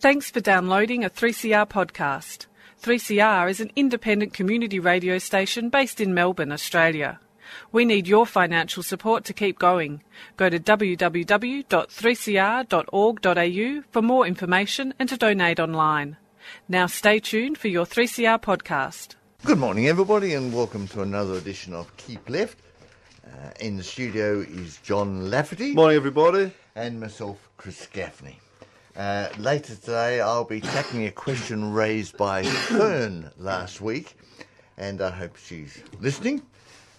Thanks for downloading a 3CR podcast. 3CR is an independent community radio station based in Melbourne, Australia. We need your financial support to keep going. Go to www.3cr.org.au for more information and to donate online. Now stay tuned for your 3CR podcast. Good morning, everybody, and welcome to another edition of Keep Left. Uh, in the studio is John Lafferty Morning, everybody. and myself, Chris Gaffney. Uh, later today, I'll be tackling a question raised by Fern last week, and I hope she's listening,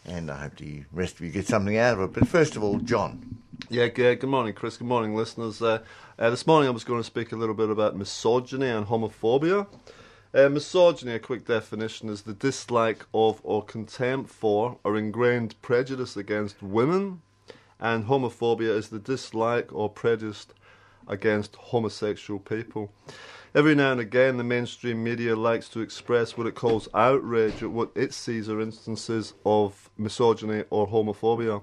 and I hope the rest of you get something out of it. But first of all, John. Yeah, good, morning, Chris. Good morning, listeners. Uh, uh, this morning I was going to speak a little bit about misogyny and homophobia. Uh, misogyny, a quick definition, is the dislike of or contempt for or ingrained prejudice against women, and homophobia is the dislike or prejudice against homosexual people. Every now and again, the mainstream media likes to express what it calls outrage at what it sees are instances of misogyny or homophobia.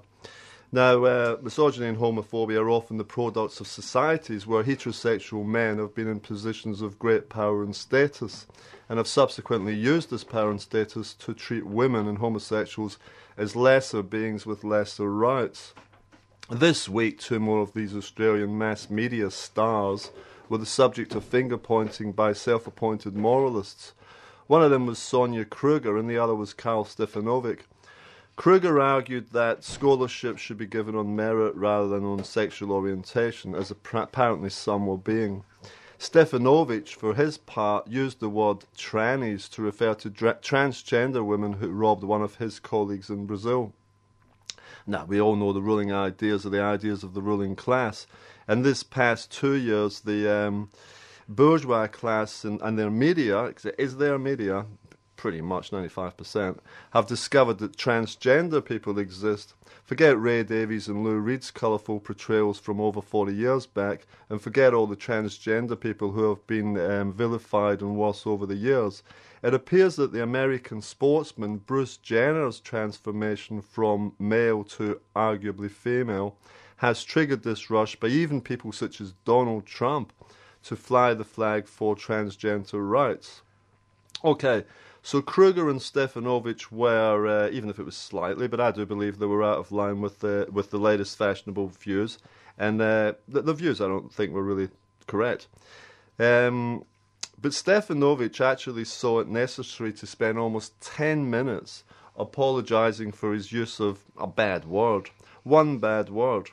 Now, uh, misogyny and homophobia are often the products of societies where heterosexual men have been in positions of great power and status and have subsequently used this power and status to treat women and homosexuals as lesser beings with lesser rights. This week, two more of these Australian mass media stars were the subject of finger pointing by self appointed moralists. One of them was Sonia Kruger, and the other was Karl Stefanovic. Kruger argued that scholarship should be given on merit rather than on sexual orientation, as apparently some were being. Stefanovic, for his part, used the word trannies to refer to transgender women who robbed one of his colleagues in Brazil. Now, we all know the ruling ideas are the ideas of the ruling class. And this past two years, the um, bourgeois class and, and their media, is their media, pretty much 95%, have discovered that transgender people exist. Forget Ray Davies and Lou Reed's colourful portrayals from over 40 years back, and forget all the transgender people who have been um, vilified and worse over the years. It appears that the American sportsman Bruce Jenner's transformation from male to arguably female has triggered this rush by even people such as Donald Trump to fly the flag for transgender rights. Okay, so Kruger and Stefanovic were, uh, even if it was slightly, but I do believe they were out of line with the with the latest fashionable views, and uh, the, the, views I don't think were really correct. Um, but Stefanovic actually saw it necessary to spend almost ten minutes apologising for his use of a bad word, one bad word.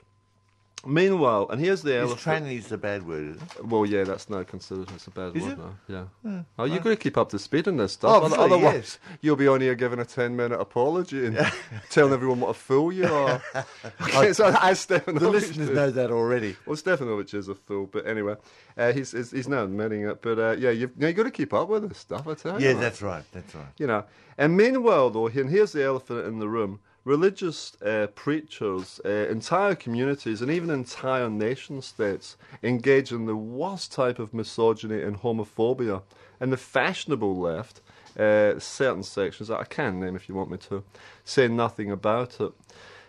Meanwhile, and here's the elephant. trannies a bad word? Well, yeah, that's now considered It's a bad Is word it? now. Yeah. Yeah. Oh, you've got to keep up to speed on this stuff. Obviously, Otherwise, yes. you'll be on here giving a 10 minute apology and telling everyone what a fool you are. okay, so as Stefanovic The listeners know that already. Well, Stefanovic is a fool, but anyway, uh, he's, he's he's now admitting it. But uh, yeah, you've, you got to keep up with this stuff. I tell you. Yeah, that's right. That's right. You know, and meanwhile, though, and here's the elephant in the room: religious uh, preachers, uh, entire communities, and even entire nation states engage in the worst type of misogyny and homophobia. And the fashionable left, uh, certain sections that I can name if you want me to, say nothing about it.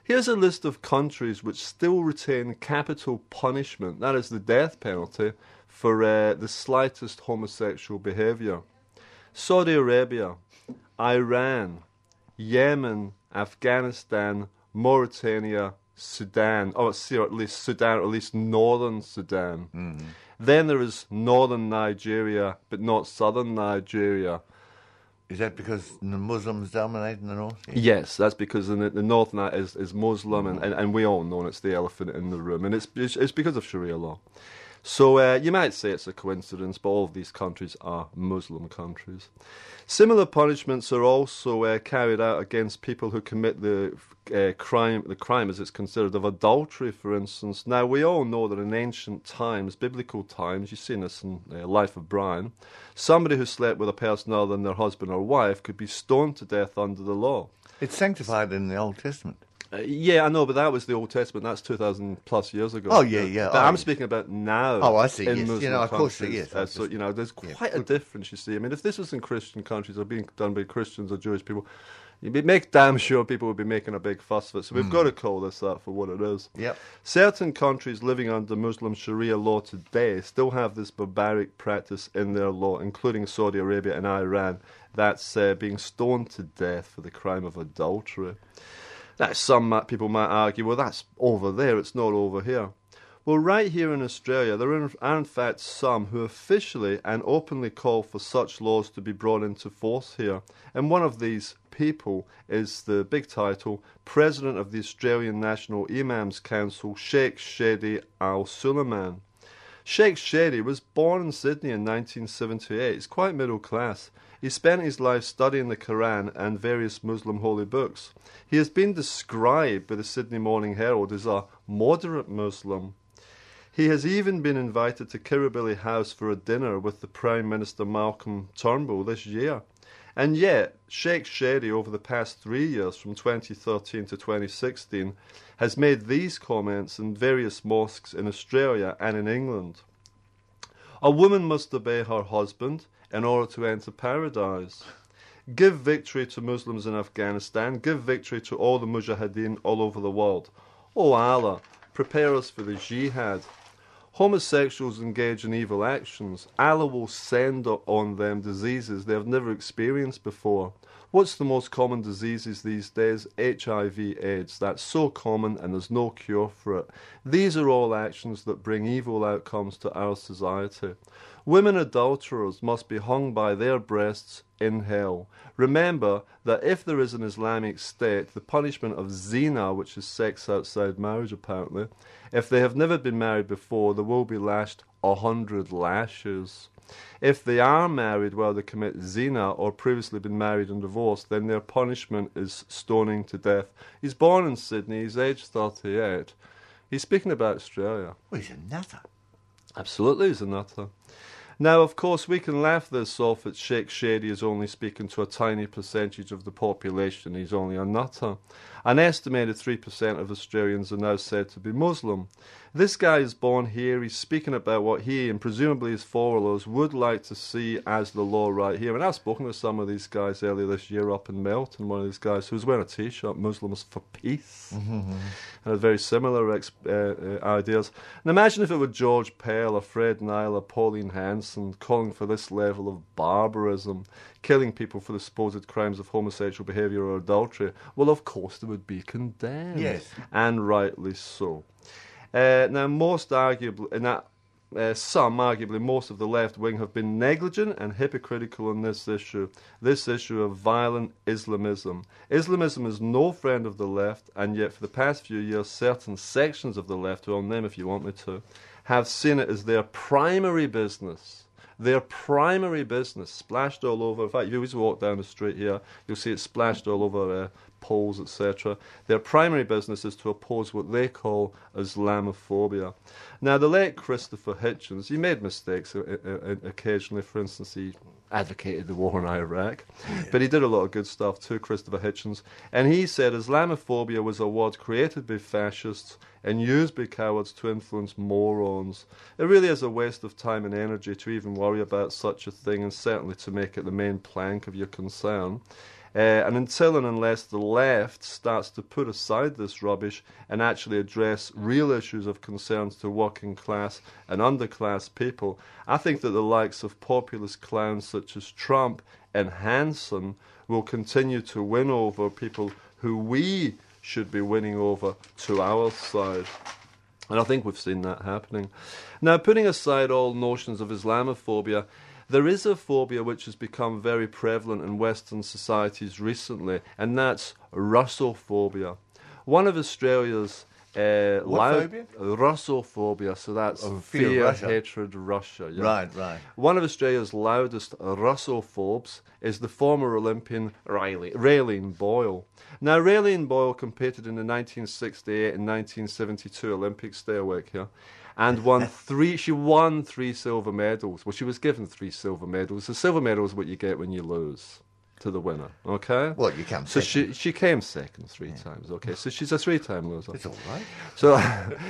Here's a list of countries which still retain capital punishment, that is the death penalty, for uh, the slightest homosexual behaviour. Saudi Arabia, Iran, Yemen, Afghanistan, Mauritania, Sudan, or see, or at least Sudan, or at least northern Sudan. Mm-hmm. Then there is northern Nigeria, but not southern Nigeria. Is that because the Muslims dominate in the north? Yes, that's because the, the north now is, is Muslim, and, and, and we all know it's the elephant in the room, and it's it's, it's because of Sharia law. So uh, you might say it's a coincidence, but all of these countries are Muslim countries. Similar punishments are also uh, carried out against people who commit the uh, crime, the crime as it's considered of adultery, for instance. Now we all know that in ancient times, biblical times, you've seen this in uh, Life of Brian, somebody who slept with a person other than their husband or wife could be stoned to death under the law. It's sanctified in the Old Testament. Uh, yeah, I know, but that was the Old Testament. That's two thousand plus years ago. Oh, yeah, yeah. But Oh, I'm yeah. speaking about now. Oh, I see, yes. You know, of course, yes, Uh, so you know, there's yeah. quite a difference. You see, I mean, if this was in Christian countries or being done by Christians or Jewish people, You'd be make damn sure people would be making a big fuss of it. So we've got to call this that for what it is. Yep. Certain countries living under Muslim Sharia law today still have this barbaric practice in their law, including Saudi Arabia and Iran. That's uh, being stoned to death for the crime of adultery. Now, some people might argue, well, that's over there, it's not over here. Well, right here in Australia, there are in- fact some who officially and openly call for such laws to be brought into force here. And one of these people is the big title President of the Australian National Imams Council, Sheikh Shadi Al Suleiman. Sheikh Shadi was born in Sydney in 1978. He's quite middle class. He spent his life studying the Quran and various Muslim holy books. He has been described by the Sydney Morning Herald as a moderate Muslim. He has even been invited to Kirribilli House for a dinner with the Prime Minister Malcolm Turnbull this year. And yet, Sheikh Shadi, over the past three years, from 2013 to 2016, has made these comments in various mosques in Australia and in England. A woman must obey her husband in order to enter paradise. Give victory to Muslims in Afghanistan. Give victory to all the mujahideen all over the world. O Allah, prepare us for the jihad. Homosexuals engage in evil actions. Allah will send on them diseases they have never experienced before. What's the most common diseases these days? HIV, AIDS. That's so common and there's no cure for it. These are all actions that bring evil outcomes to our society. Women adulterers must be hung by their breasts in hell. Remember that if there is an Islamic state, the punishment of zina, which is sex outside marriage apparently, if they have never been married before, they will be lashed a hundred lashes. If they are married while they commit zina or previously been married and divorced, then their punishment is stoning to death. He's born in Sydney, he's aged 38. He's speaking about Australia. Well, he's a nutter. Absolutely, he's a nutter. Now, of course, we can laugh this off that Sheikh Shadi is only speaking to a tiny percentage of the population. He's only a nutter. An estimated 3% of Australians are now said to be Muslim. This guy is born here. He's speaking about what he and presumably his followers would like to see as the law right here. And I've spoken to some of these guys earlier this year up in Melton. One of these guys who was wearing a T-shirt, Muslims for Peace, and had very similar ex- uh, uh, ideas. And imagine if it were George Pell or Fred Nile or Pauline Hanson calling for this level of barbarism, killing people for the supposed crimes of homosexual behaviour or adultery. Well, of course they would be condemned. Yes. And rightly so. Uh, now, most arguably, and that, uh, some, arguably most of the left wing, have been negligent and hypocritical on this issue. This issue of violent Islamism. Islamism is no friend of the left, and yet for the past few years, certain sections of the left, who I'll name if you want me to, have seen it as their primary business. Their primary business, splashed all over. In fact, you always walk down the street here, you'll see it splashed all over uh, poles, etc. Their primary business is to oppose what they call Islamophobia. Now, the late Christopher Hitchens, he made mistakes occasionally. For instance, he advocated the war in Iraq, but he did a lot of good stuff too, Christopher Hitchens. And he said Islamophobia was a word created by fascists and used by cowards to influence morons. It really is a waste of time and energy to even worry about such a thing, and certainly to make it the main plank of your concern. Uh, and until and unless the left starts to put aside this rubbish and actually address real issues of concerns to working class and underclass people, I think that the likes of populist clowns such as Trump and Hanson will continue to win over people who we should be winning over to our side. And I think we've seen that happening. Now, putting aside all notions of Islamophobia, there is a phobia which has become very prevalent in Western societies recently, and that's Russophobia. One of Australia's uh, loud- phobia? Russophobia, so that's Oh, fear fear, Russia. hatred, Russia. yeah. Right, right. One of Australia's loudest Russophobes is the former Olympian Riley, Raelene Boyle. Now, Raelene Boyle competed in the 1968 and 1972 Olympics. Stay awake here. And won three. She won three silver medals. Well, she was given three silver medals. The silver medal is what you get when you lose. To the winner. Okay. Well, you come So second. she she came second three times. Okay, so she's a three-time loser. It's all right. So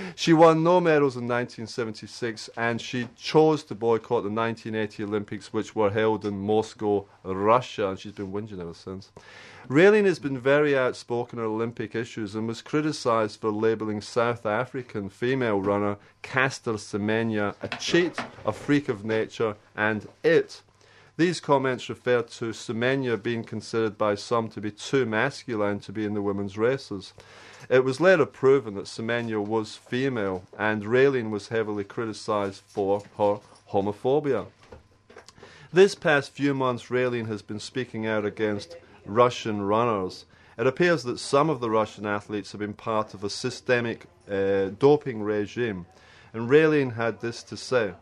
she won no medals in 1976 and she chose to boycott the 1980 Olympics, which were held in Moscow, Russia, and she's been whinging ever since. Raelene has been very outspoken on Olympic issues and was criticised for labelling South African female runner Caster Semenya a cheat, a freak of nature, and it. These comments refer to Semenya being considered by some to be too masculine to be in the women's races. It was later proven that Semenya was female, and Raelene was heavily criticised for her homophobia. This past few months, Raelene has been speaking out against Russian runners. It appears that some of the Russian athletes have been part of a systemic uh, doping regime, and Raelene had this to say.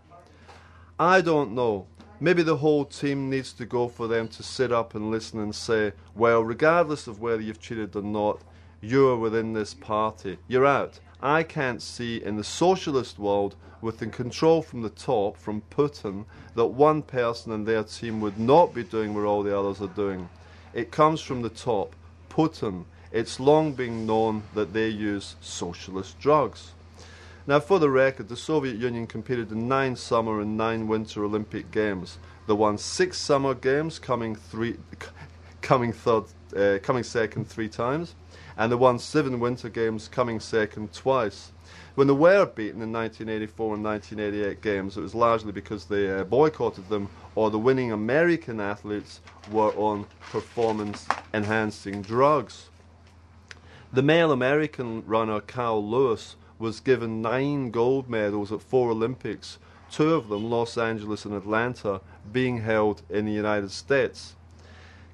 I don't know. Maybe the whole team needs to go for them to sit up and listen and say, well, regardless of whether you've cheated or not, you're within this party. You're out. I can't see in the socialist world, within control from the top, from Putin, that one person and their team would not be doing what all the others are doing. It comes from the top. Putin. It's long been known that they use socialist drugs. Now, for the record, the Soviet Union competed in nine summer and nine winter Olympic Games. They won six summer games, coming three, coming third, uh, coming second three times, and they won seven winter games, coming second twice. When they were beaten in 1984 and 1988 games, it was largely because they uh, boycotted them or the winning American athletes were on performance-enhancing drugs. The male American runner Carl Lewis was given nine gold medals at four Olympics, two of them, Los Angeles and Atlanta, being held in the United States.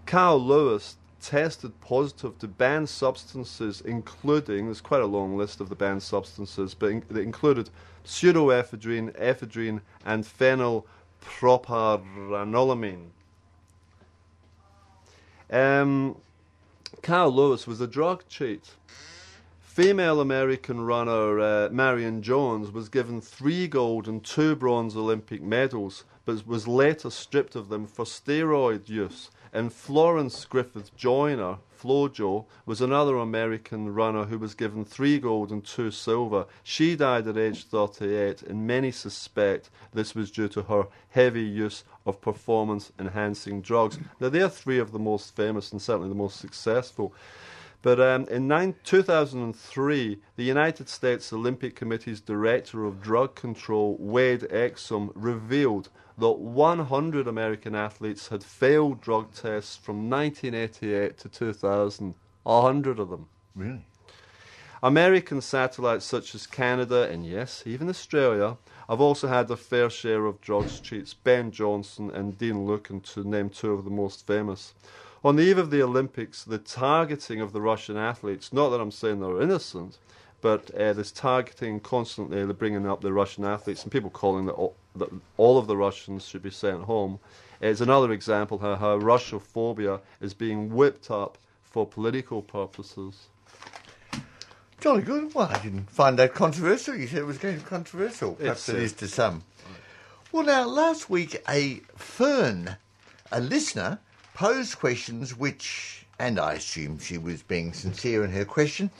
Carl Lewis tested positive to banned substances, including, there's quite a long list of the banned substances, but that included pseudoephedrine, ephedrine, and phenylpropanolamine. Um, Carl Lewis was a drug cheat. Female American runner uh, Marion Jones was given three gold and two bronze Olympic medals, but was later stripped of them for steroid use. And Florence Griffith Joyner, Flojo, was another American runner who was given three gold and two silver. She died at age 38, and many suspect this was due to her heavy use of performance enhancing drugs. Now, they're three of the most famous and certainly the most successful. But um, in nine, 2003, the United States Olympic Committee's Director of Drug Control, Wade Exum, revealed that 100 American athletes had failed drug tests from 1988 to 2000. 100 of them. Really? American satellites such as Canada and yes, even Australia have also had their fair share of drugs cheats. Ben Johnson and Dean Lucan, to name two of the most famous. On the eve of the Olympics, the targeting of the Russian athletes, not that I'm saying they're innocent, but uh, this targeting constantly, they're bringing up the Russian athletes and people calling that all, that all of the Russians should be sent home. It's another example how, how Russophobia is being whipped up for political purposes. Jolly good. Well, I didn't find that controversial. You said it was going to be controversial. Perhaps It's, it uh, to some. Well, now, last week, a Fern, a listener, posed questions which, and I assume she was being sincere in her question,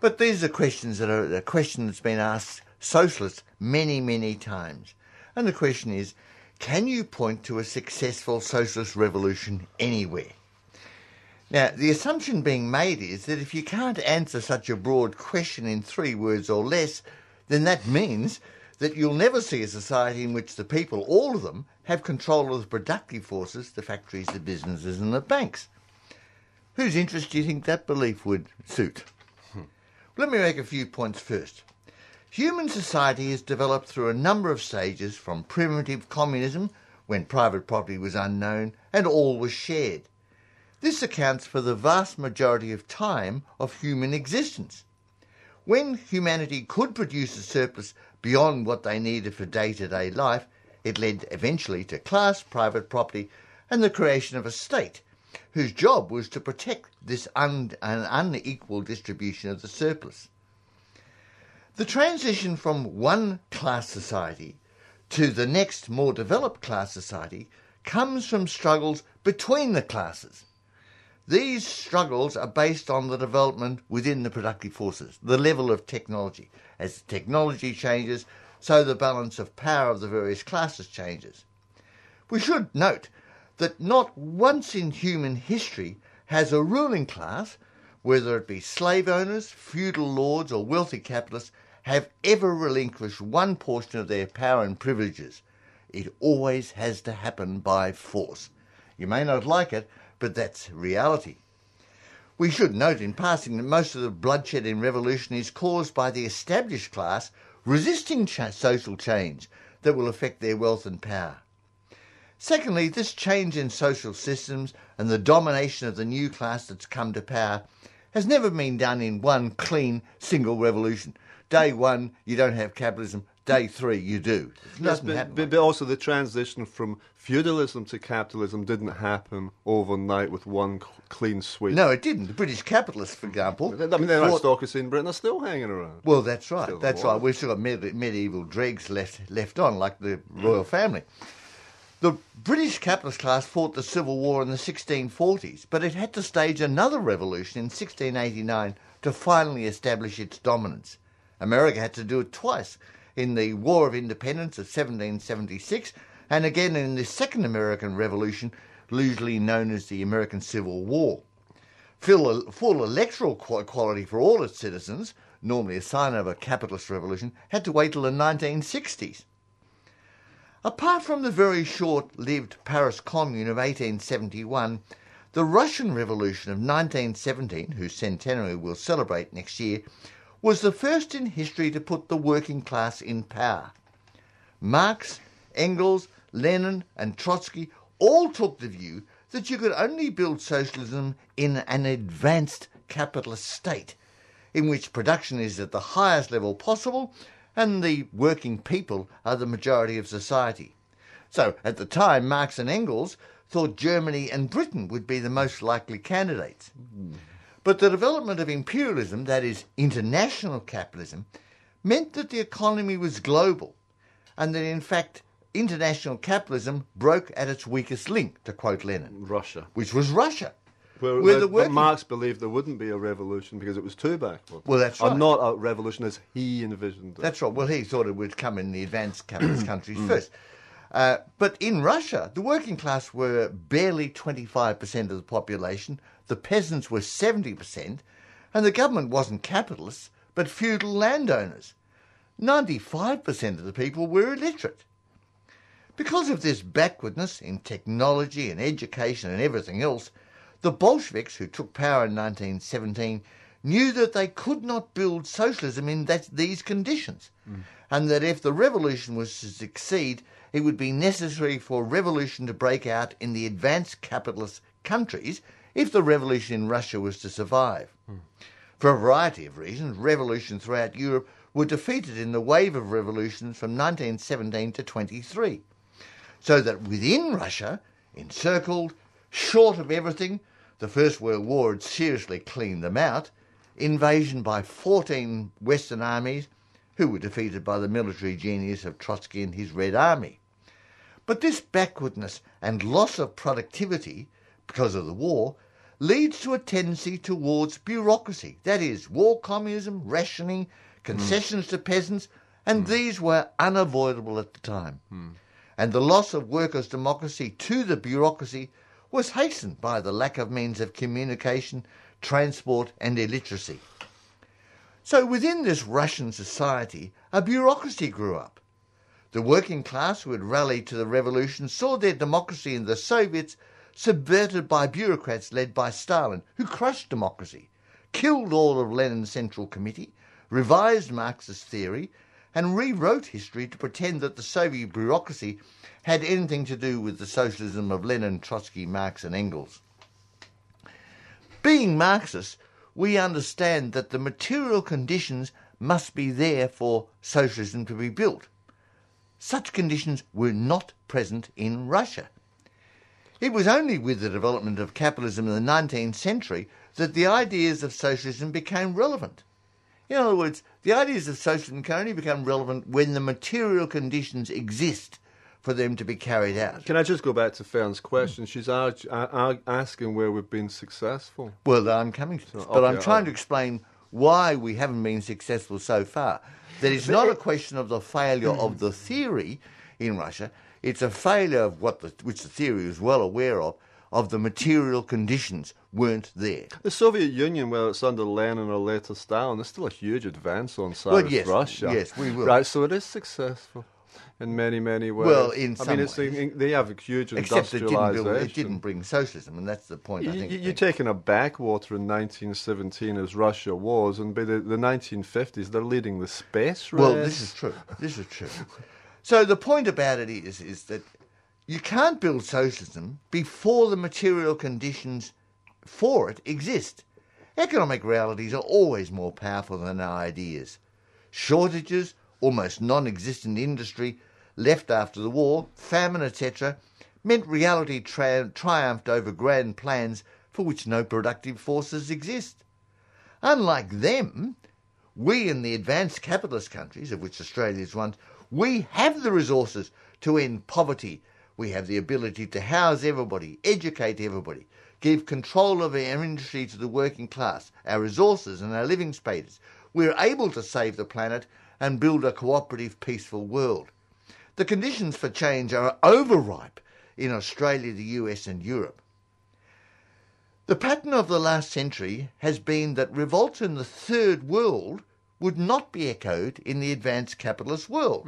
but these are questions that are a question that's been asked socialists many, many times. And the question is can you point to a successful socialist revolution anywhere? Now, the assumption being made is that if you can't answer such a broad question in three words or less, then that means that you'll never see a society in which the people, all of them, have control of the productive forces, the factories, the businesses, and the banks. Whose interest do you think that belief would suit? Hmm. Let me make a few points first. Human society has developed through a number of stages from primitive communism, when private property was unknown and all was shared. This accounts for the vast majority of time of human existence. When humanity could produce a surplus beyond what they needed for day to day life, it led eventually to class private property and the creation of a state whose job was to protect this un- an unequal distribution of the surplus. The transition from one class society to the next more developed class society comes from struggles between the classes. These struggles are based on the development within the productive forces, the level of technology. As technology changes, so the balance of power of the various classes changes. We should note that not once in human history has a ruling class, whether it be slave owners, feudal lords, or wealthy capitalists, have ever relinquished one portion of their power and privileges. It always has to happen by force. You may not like it, but that's reality. We should note in passing that most of the bloodshed in revolution is caused by the established class resisting social change that will affect their wealth and power. Secondly, this change in social systems and the domination of the new class that's come to power has never been done in one clean single revolution. Day one, you don't have capitalism. Day three, you do. It Yes, but, happen but, like but also the transition from feudalism to capitalism didn't happen overnight with one clean sweep. No, it didn't. The British capitalists, for example. I mean, the aristocracy in Britain are still hanging around. Well, that's right. Still That's right. We've still got med- medieval dregs left left on, like the mm. royal family. The British capitalist class fought the Civil War in the 1640s, but it had to stage another revolution in 1689 to finally establish its dominance. America had to do it twice in the War of Independence of 1776 and again in the Second American Revolution, loosely known as the American Civil War. Full, full electoral qu- equality for all its citizens, normally a sign of a capitalist revolution, had to wait till the 1960s. Apart from the very short lived Paris Commune of 1871, the Russian Revolution of 1917, whose centenary we'll celebrate next year, was the first in history to put the working class in power. Marx, Engels, Lenin, and Trotsky all took the view that you could only build socialism in an advanced capitalist state, in which production is at the highest level possible and the working people are the majority of society. So, at the time, Marx and Engels thought Germany and Britain would be the most likely candidates. But the development of imperialism, that is, international capitalism, meant that the economy was global and that in fact international capitalism broke at its weakest link, to quote Lenin, Russia. which was Russia. Where, Where but- the but working- Marx believed there wouldn't be a revolution because it was too backward. Well, that's Or not a revolution as he envisioned it. That's right. Well, he thought it would come in the advanced capitalist countries first. Uh, but in Russia, the working class were barely 25% of the population, the peasants were 70%, and the government wasn't capitalists, but feudal landowners. 95% of the people were illiterate. Because of this backwardness in technology and education and everything else, the Bolsheviks, who took power in 1917, knew that they could not build socialism in that, these conditions, mm. and that if the revolution was to succeed, it would be necessary for revolution to break out in the advanced capitalist countries if the revolution in Russia was to survive. For a variety of reasons, revolutions throughout Europe were defeated in the wave of revolutions from 1917 to 23 so that within Russia, encircled, short of everything, the First World War had seriously cleaned them out, invasion by 14 Western armies who were defeated by the military genius of Trotsky and his Red Army. But this backwardness and loss of productivity because of the war leads to a tendency towards bureaucracy. That is, war communism, rationing, concessions to peasants, and hmm. these were unavoidable at the time. Hmm. And the loss of workers' democracy to the bureaucracy was hastened by the lack of means of communication, transport, and illiteracy. So within this Russian society, a bureaucracy grew up. The working class who had rallied to the revolution saw their democracy in the Soviets subverted by bureaucrats led by Stalin, who crushed democracy, killed all of Lenin's Central Committee, revised Marxist theory, and rewrote history to pretend that the Soviet bureaucracy had anything to do with the socialism of Lenin, Trotsky, Marx, and Engels. Being Marxists, we understand that the material conditions must be there for socialism to be built. Such conditions were not present in Russia. It was only with the development of capitalism in the 19th century that the ideas of socialism became relevant. In other words, the ideas of socialism can only become relevant when the material conditions exist for them to be carried out. Can I just go back to Fern's question? She's ar- ar- asking where we've been successful. Well, I'm coming to this, but okay, I'm trying oh. to explain why we haven't been successful so far. That it's not a question of the failure of the theory in Russia; it's a failure of what the, which the theory is well aware of, of the material conditions weren't there. The Soviet Union, whether it's under Lenin or later Stalin, there's still a huge advance on side Well, yes, Russia. yes, we will. Right, so it is successful in many, many ways. Well, in I some mean, it's, ways. they have a huge Except it didn't, build, it didn't bring socialism, and that's the point. I You, think. you, you're taking a backwater in 1917 as Russia was, and by the, the 1950s they're leading the space race. Well, this is true. This is true. So the point about it is, is that you can't build socialism before the material conditions for it exist. Economic realities are always more powerful than ideas. Shortages, almost non-existent industry left after the war, famine, etc., meant reality tri- triumphed over grand plans for which no productive forces exist. Unlike them, we in the advanced capitalist countries, of which Australia is one, we have the resources to end poverty. We have the ability to house everybody, educate everybody, give control of our industry to the working class, our resources and our living spaces. We're able to save the planet and build a cooperative, peaceful world. The conditions for change are overripe in Australia, the US, and Europe. The pattern of the last century has been that revolts in the third world would not be echoed in the advanced capitalist world.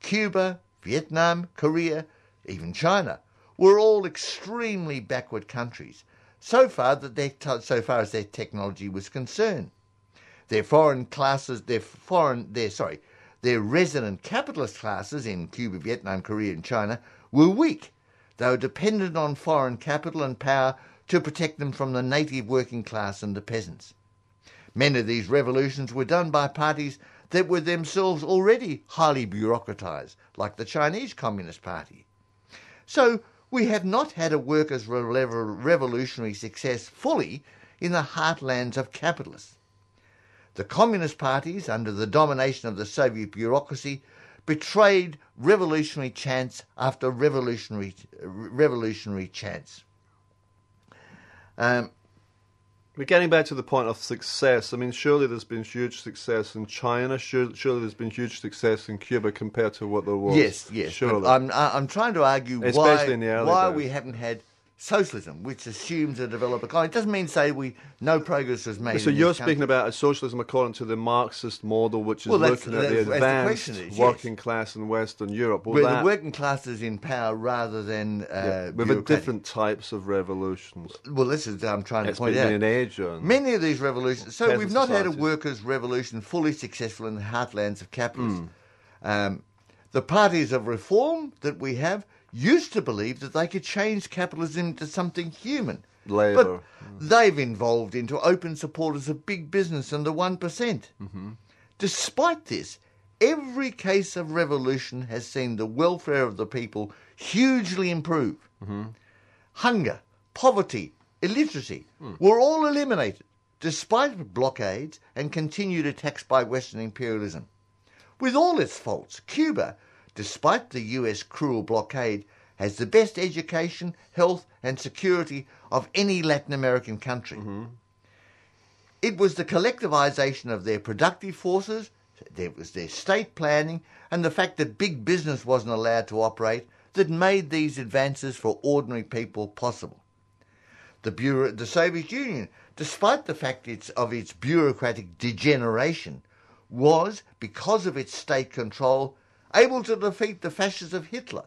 Cuba, Vietnam, Korea, even China were all extremely backward countries, so far that their t- so far as their technology was concerned. Their foreign classes, their foreign, their sorry, their resident capitalist classes in Cuba, Vietnam, Korea, and China were weak. They were dependent on foreign capital and power to protect them from the native working class and the peasants. Many of these revolutions were done by parties that were themselves already highly bureaucratized, like the Chinese Communist Party. So we have not had a workers' revolutionary success fully in the heartlands of capitalists. The communist parties, under the domination of the Soviet bureaucracy, betrayed revolutionary chance after revolutionary revolutionary chance. Um, We're getting back to the point of success. I mean, surely there's been huge success in China. Surely, surely there's been huge success in Cuba compared to what there was. Yes, yes. but Surely. I'm I'm trying to argue Especially why in the early why we haven't had socialism, which assumes a developed economy. It doesn't mean say we no progress was made. so you're country. speaking about a socialism according to the Marxist model, which is Well, looking at the the advanced question is, yes. working class in Western Europe. Well, where that, the working class is in power rather than uh, yeah, with a different types of revolutions. Well, this is I'm trying It's to point been out. an age on. Many of these revolutions. So we've not had a workers' revolution fully successful in the heartlands of capitalism. Hmm. Um, the parties of reform that we have used to believe that they could change capitalism into something human. But hmm. they've evolved into open supporters of big business and the 1%. Mm-hmm. Despite this, every case of revolution has seen the welfare of the people hugely improve. Mm-hmm. Hunger, poverty, illiteracy hmm. were all eliminated despite blockades and continued attacks by Western imperialism. With all its faults, Cuba, despite the US cruel blockade, has the best education, health, and security of any Latin American country. Mm-hmm. It was the collectivization of their productive forces, there was their state planning, and the fact that big business wasn't allowed to operate that made these advances for ordinary people possible. The, Bureau, the Soviet Union, despite the fact it's, of its bureaucratic degeneration, was, because of its state control, able to defeat the fascists of Hitler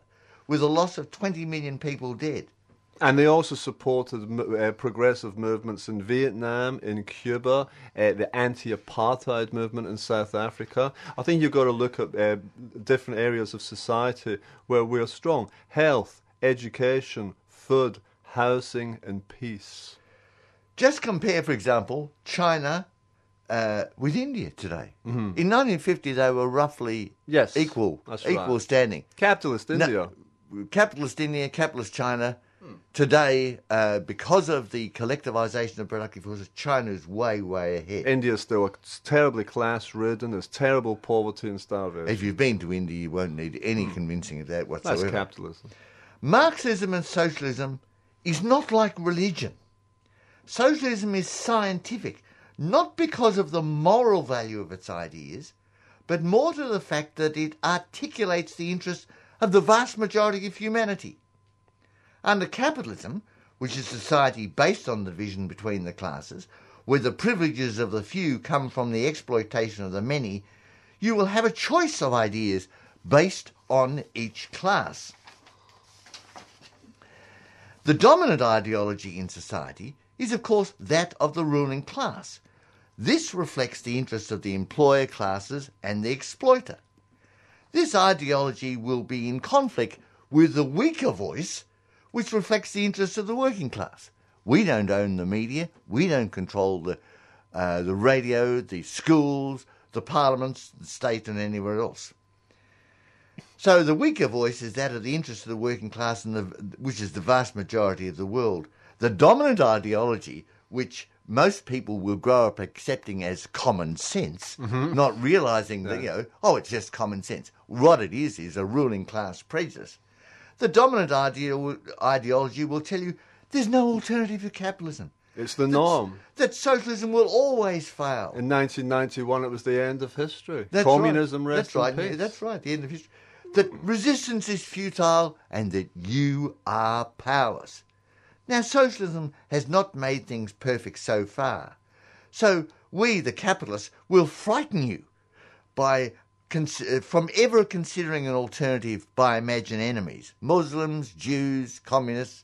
with a loss of 20 million people dead. And they also supported uh, progressive movements in Vietnam, in Cuba, uh, the anti-apartheid movement in South Africa. I think you've got to look at uh, different areas of society where we're strong: health, education, food, housing, and peace. Just compare, for example, China uh, with India today. In 1950, they were roughly Yes, equal, equal right. standing. Capitalist India. capitalist India, capitalist China, Today, uh, because of the collectivization of productive forces, China's way, way ahead. India's still terribly class ridden. There's terrible poverty and starvation. if you've been to India, you won't need any convincing of that whatsoever. That's capitalism. Marxism and socialism is not like religion. Socialism is scientific, not because of the moral value of its ideas, but more to the fact that it articulates the interests of the vast majority of humanity. Under capitalism, which is society based on division between the classes, where the privileges of the few come from the exploitation of the many, you will have a choice of ideas based on each class. The dominant ideology in society is, of course, that of the ruling class. This reflects the interests of the employer classes and the exploiter. This ideology will be in conflict with the weaker voice, which reflects the interests of the working class. We don't own the media, we don't control the, uh, the radio, the schools, the parliaments, the state, and anywhere else. So the weaker voice is that of the interests of the working class, and the, which is the vast majority of the world. The dominant ideology, which most people will grow up accepting as common sense, mm-hmm. not realizing that you know, oh, it's just common sense. What it is is a ruling class prejudice. The dominant ideo- ideology will tell you there's no alternative to capitalism. It's the norm. That socialism will always fail. In 1991, it was the end of history. That's Communism right. That's right. peace. That's right. The end of history. That resistance is futile and that you are powerless. Now, socialism has not made things perfect so far. So we, the capitalists, will frighten you by uh, from ever considering an alternative by imagined enemies Muslims, Jews, communists.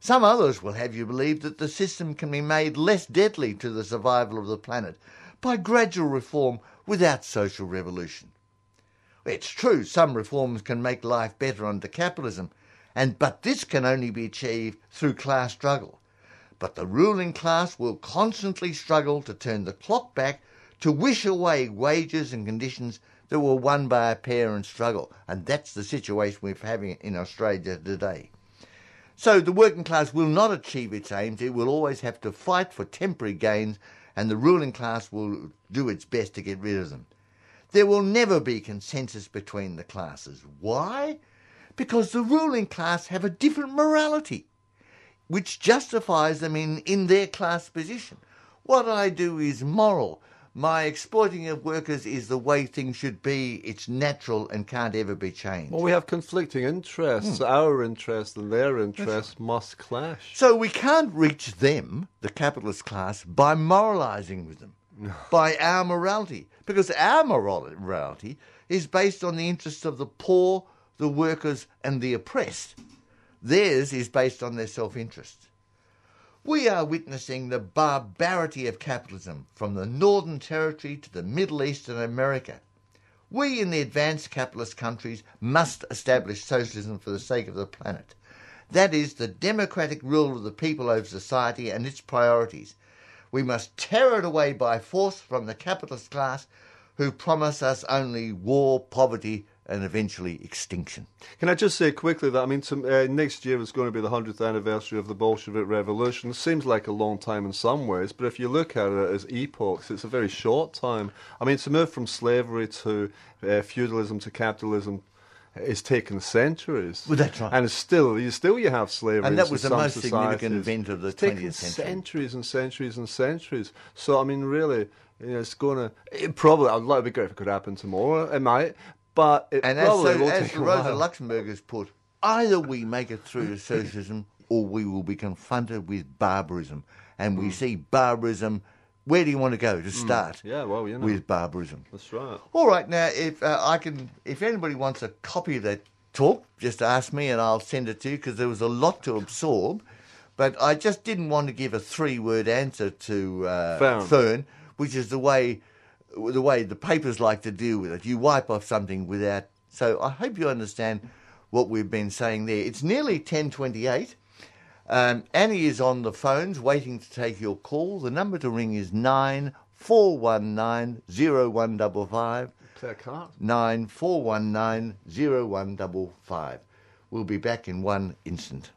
Some others will have you believe that the system can be made less deadly to the survival of the planet by gradual reform without social revolution. It's true, some reforms can make life better under capitalism, and but this can only be achieved through class struggle. But the ruling class will constantly struggle to turn the clock back to wish away wages and conditions that were won by a parent struggle, and that's the situation we're having in Australia today. So the working class will not achieve its aims. It will always have to fight for temporary gains, and the ruling class will do its best to get rid of them. There will never be consensus between the classes. Why? Because the ruling class have a different morality, which justifies them in, in their class position. What I do is moral. My exploiting of workers is the way things should be. It's natural and can't ever be changed. Well, we have conflicting Hmm. interests. Our interests and their interests must clash. So we can't reach them, the capitalist class, by moralising with them, by our morality, because our morality is based on the interests of the poor, the workers, and the oppressed. Theirs is based on their self interest. We are witnessing the barbarity of capitalism from the Northern Territory to the Middle East and America. We in the advanced capitalist countries must establish socialism for the sake of the planet. That is the democratic rule of the people over society and its priorities. We must tear it away by force from the capitalist class who promise us only war, poverty, and eventually extinction. Can I just say quickly that I mean, to, uh, next year is going to be the hundredth anniversary of the Bolshevik Revolution. It seems like a long time in some ways, but if you look at it as epochs, it's a very short time. I mean, to move from slavery to uh, feudalism to capitalism is taken centuries. Well, that's right. And it's still, you still you have slavery. And that was the most significant event of the It's 20th century. centuries and centuries and centuries. So I mean, really, you know, it's gonna. It probably. I'd like to be great if it could happen tomorrow. It might, but it And as, probably so, will as take a Rosa while. Luxemburg has put, either we make it through to socialism or we will be confronted with barbarism. And Hmm. we see barbarism. Where do you want to go to start? Yeah, well, you know. With barbarism. That's right. All right, now if uh, I can, if anybody wants a copy of that talk, just ask me and I'll send it to you because there was a lot to absorb. But I just didn't want to give a three-word answer to uh, Fern. Fern, which is the way the way the papers like to deal with it. You wipe off something without. So I hope you understand what we've been saying there. It's nearly ten twenty-eight. Um, Annie is on the phones waiting to take your call. The number to ring is nine four one nine zero one double five. Play a card. Nine four one nine zero one double five. We'll be back in one instant.